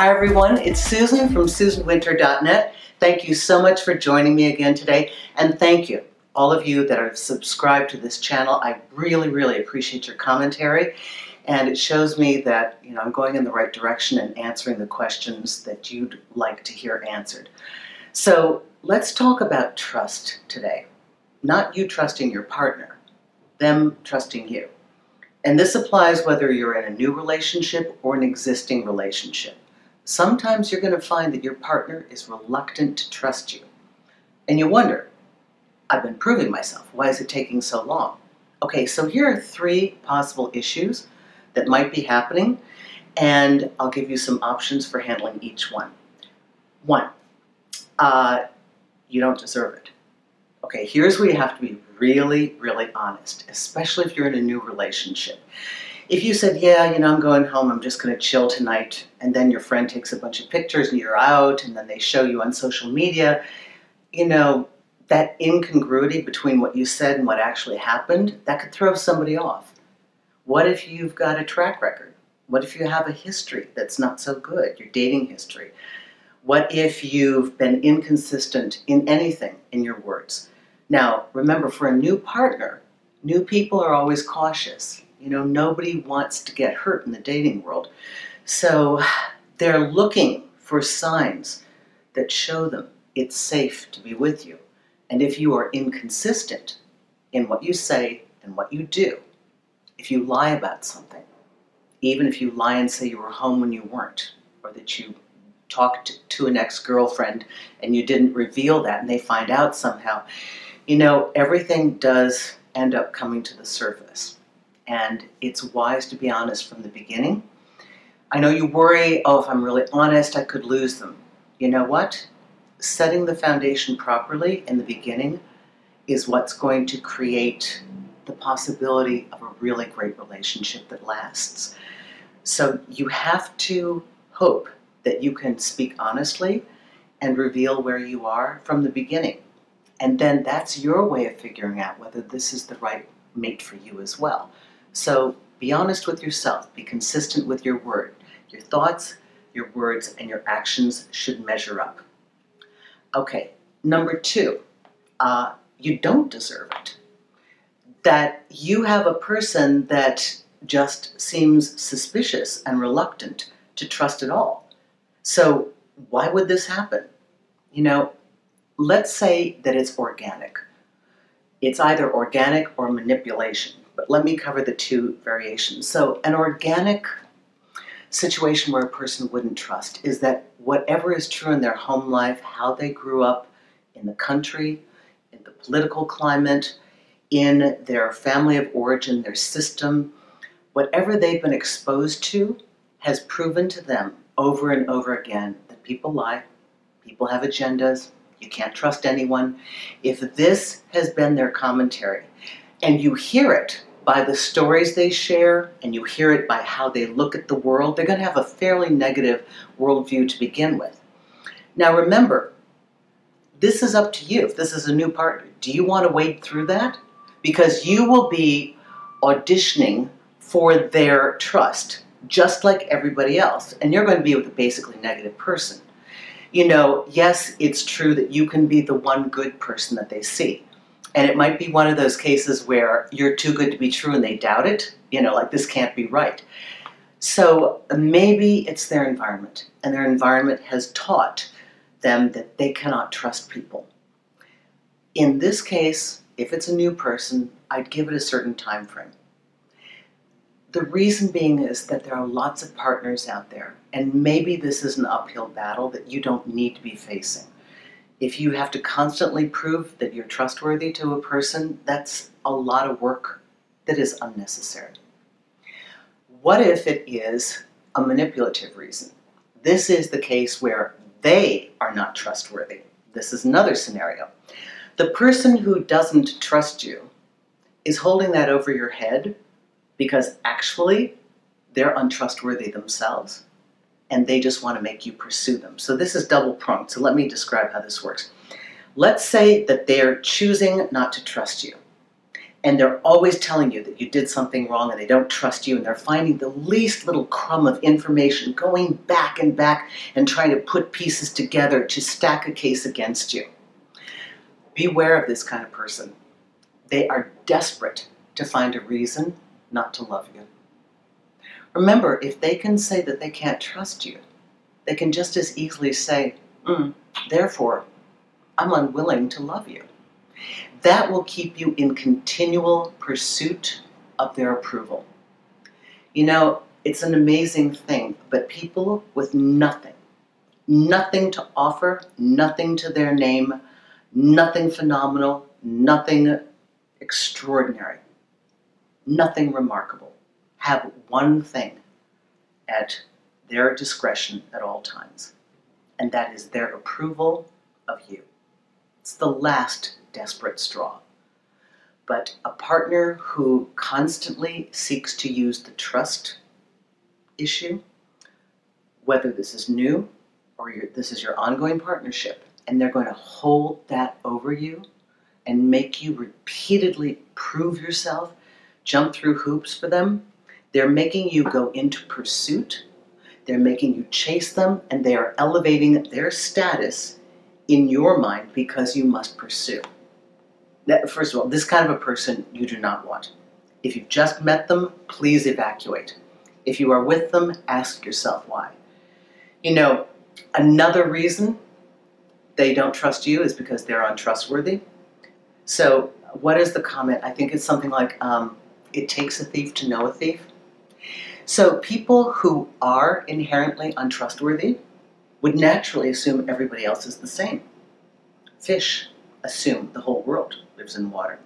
Hi everyone, it's Susan from SusanWinter.net. Thank you so much for joining me again today, and thank you, all of you that are subscribed to this channel. I really, really appreciate your commentary, and it shows me that you know I'm going in the right direction and answering the questions that you'd like to hear answered. So let's talk about trust today. Not you trusting your partner, them trusting you. And this applies whether you're in a new relationship or an existing relationship. Sometimes you're going to find that your partner is reluctant to trust you. And you wonder, I've been proving myself. Why is it taking so long? Okay, so here are three possible issues that might be happening, and I'll give you some options for handling each one. One, uh, you don't deserve it. Okay, here's where you have to be really, really honest, especially if you're in a new relationship. If you said, yeah, you know, I'm going home, I'm just going to chill tonight, and then your friend takes a bunch of pictures and you're out, and then they show you on social media, you know, that incongruity between what you said and what actually happened, that could throw somebody off. What if you've got a track record? What if you have a history that's not so good, your dating history? What if you've been inconsistent in anything in your words? Now, remember, for a new partner, new people are always cautious. You know, nobody wants to get hurt in the dating world. So they're looking for signs that show them it's safe to be with you. And if you are inconsistent in what you say and what you do, if you lie about something, even if you lie and say you were home when you weren't, or that you talked to an ex girlfriend and you didn't reveal that and they find out somehow, you know, everything does end up coming to the surface. And it's wise to be honest from the beginning. I know you worry, oh, if I'm really honest, I could lose them. You know what? Setting the foundation properly in the beginning is what's going to create the possibility of a really great relationship that lasts. So you have to hope that you can speak honestly and reveal where you are from the beginning. And then that's your way of figuring out whether this is the right mate for you as well. So be honest with yourself, be consistent with your word. Your thoughts, your words, and your actions should measure up. Okay, number two, uh, you don't deserve it. That you have a person that just seems suspicious and reluctant to trust at all. So, why would this happen? You know, let's say that it's organic. It's either organic or manipulation, but let me cover the two variations. So, an organic situation where a person wouldn't trust is that whatever is true in their home life, how they grew up in the country, in the political climate, in their family of origin, their system, whatever they've been exposed to has proven to them over and over again that people lie, people have agendas, you can't trust anyone. If this has been their commentary, and you hear it by the stories they share, and you hear it by how they look at the world, they're going to have a fairly negative worldview to begin with. Now remember, this is up to you. If this is a new partner, do you want to wade through that? Because you will be auditioning for their trust, just like everybody else. And you're going to be with a basically negative person you know, yes, it's true that you can be the one good person that they see. And it might be one of those cases where you're too good to be true and they doubt it, you know, like this can't be right. So maybe it's their environment, and their environment has taught them that they cannot trust people. In this case, if it's a new person, I'd give it a certain time frame. The reason being is that there are lots of partners out there, and maybe this is an uphill battle that you don't need to be facing. If you have to constantly prove that you're trustworthy to a person, that's a lot of work that is unnecessary. What if it is a manipulative reason? This is the case where they are not trustworthy. This is another scenario. The person who doesn't trust you is holding that over your head because actually they're untrustworthy themselves and they just want to make you pursue them. So this is double pronged. So let me describe how this works. Let's say that they're choosing not to trust you. and they're always telling you that you did something wrong and they don't trust you and they're finding the least little crumb of information going back and back and trying to put pieces together to stack a case against you. Beware of this kind of person. They are desperate to find a reason not to love you. Remember, if they can say that they can't trust you, they can just as easily say, mm, therefore, I'm unwilling to love you. That will keep you in continual pursuit of their approval. You know, it's an amazing thing, but people with nothing, nothing to offer, nothing to their name, nothing phenomenal, nothing extraordinary, nothing remarkable, have one thing at their discretion at all times, and that is their approval of you. It's the last desperate straw. But a partner who constantly seeks to use the trust issue, whether this is new or this is your ongoing partnership, and they're going to hold that over you and make you repeatedly prove yourself, jump through hoops for them, they're making you go into pursuit, they're making you chase them, and they are elevating their status in your mind because you must pursue. First of all, this kind of a person you do not want. If you've just met them, please evacuate. If you are with them, ask yourself why. You know, another reason they don't trust you is because they're untrustworthy. So, what is the comment? I think it's something like, um, it takes a thief to know a thief. So, people who are inherently untrustworthy would naturally assume everybody else is the same. Fish assume the whole world lives in water.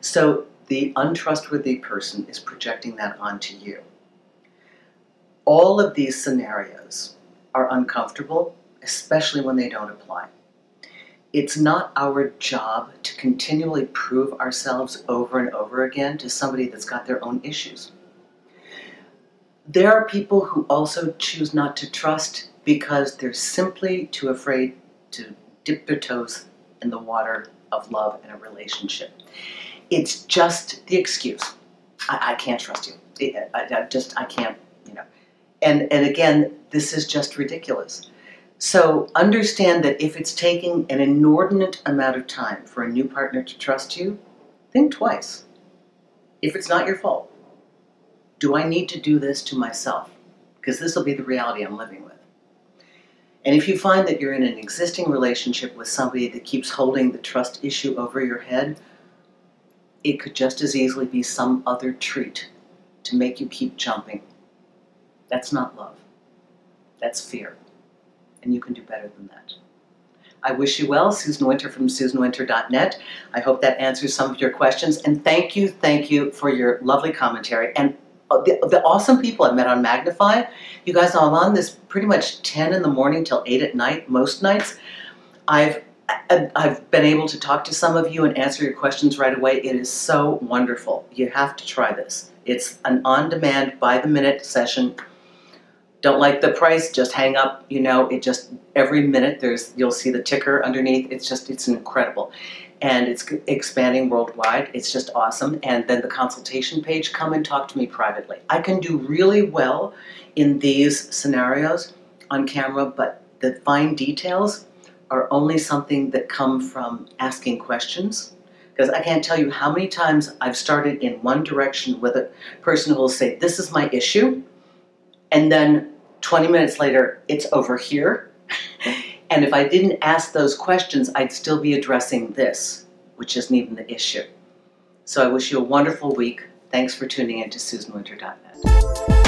So the untrustworthy person is projecting that onto you. All of these scenarios are uncomfortable, especially when they don't apply. It's not our job to continually prove ourselves over and over again to somebody that's got their own issues. There are people who also choose not to trust because they're simply too afraid to dip their toes in the water of love and a relationship. It's just the excuse. I, I can't trust you. I, I just, I can't, you know. And, and again, this is just ridiculous. So understand that if it's taking an inordinate amount of time for a new partner to trust you, think twice. If it's not your fault, do I need to do this to myself? Because this will be the reality I'm living with. And if you find that you're in an existing relationship with somebody that keeps holding the trust issue over your head, it could just as easily be some other treat to make you keep jumping. That's not love. That's fear. And you can do better than that. I wish you well. Susan Winter from SusanWinter.net. I hope that answers some of your questions. And thank you, thank you for your lovely commentary. And uh, the, the awesome people I've met on Magnify. You guys, I'm on this pretty much 10 in the morning till 8 at night, most nights. I've I've been able to talk to some of you and answer your questions right away. It is so wonderful. You have to try this. It's an on-demand, by-the-minute session. Don't like the price, just hang up. You know, it just every minute there's you'll see the ticker underneath. It's just it's incredible and it's expanding worldwide. It's just awesome. And then the consultation page, come and talk to me privately. I can do really well in these scenarios on camera, but the fine details are only something that come from asking questions. Because I can't tell you how many times I've started in one direction with a person who will say, This is my issue. And then 20 minutes later, it's over here. And if I didn't ask those questions, I'd still be addressing this, which isn't even the issue. So I wish you a wonderful week. Thanks for tuning in to SusanWinter.net.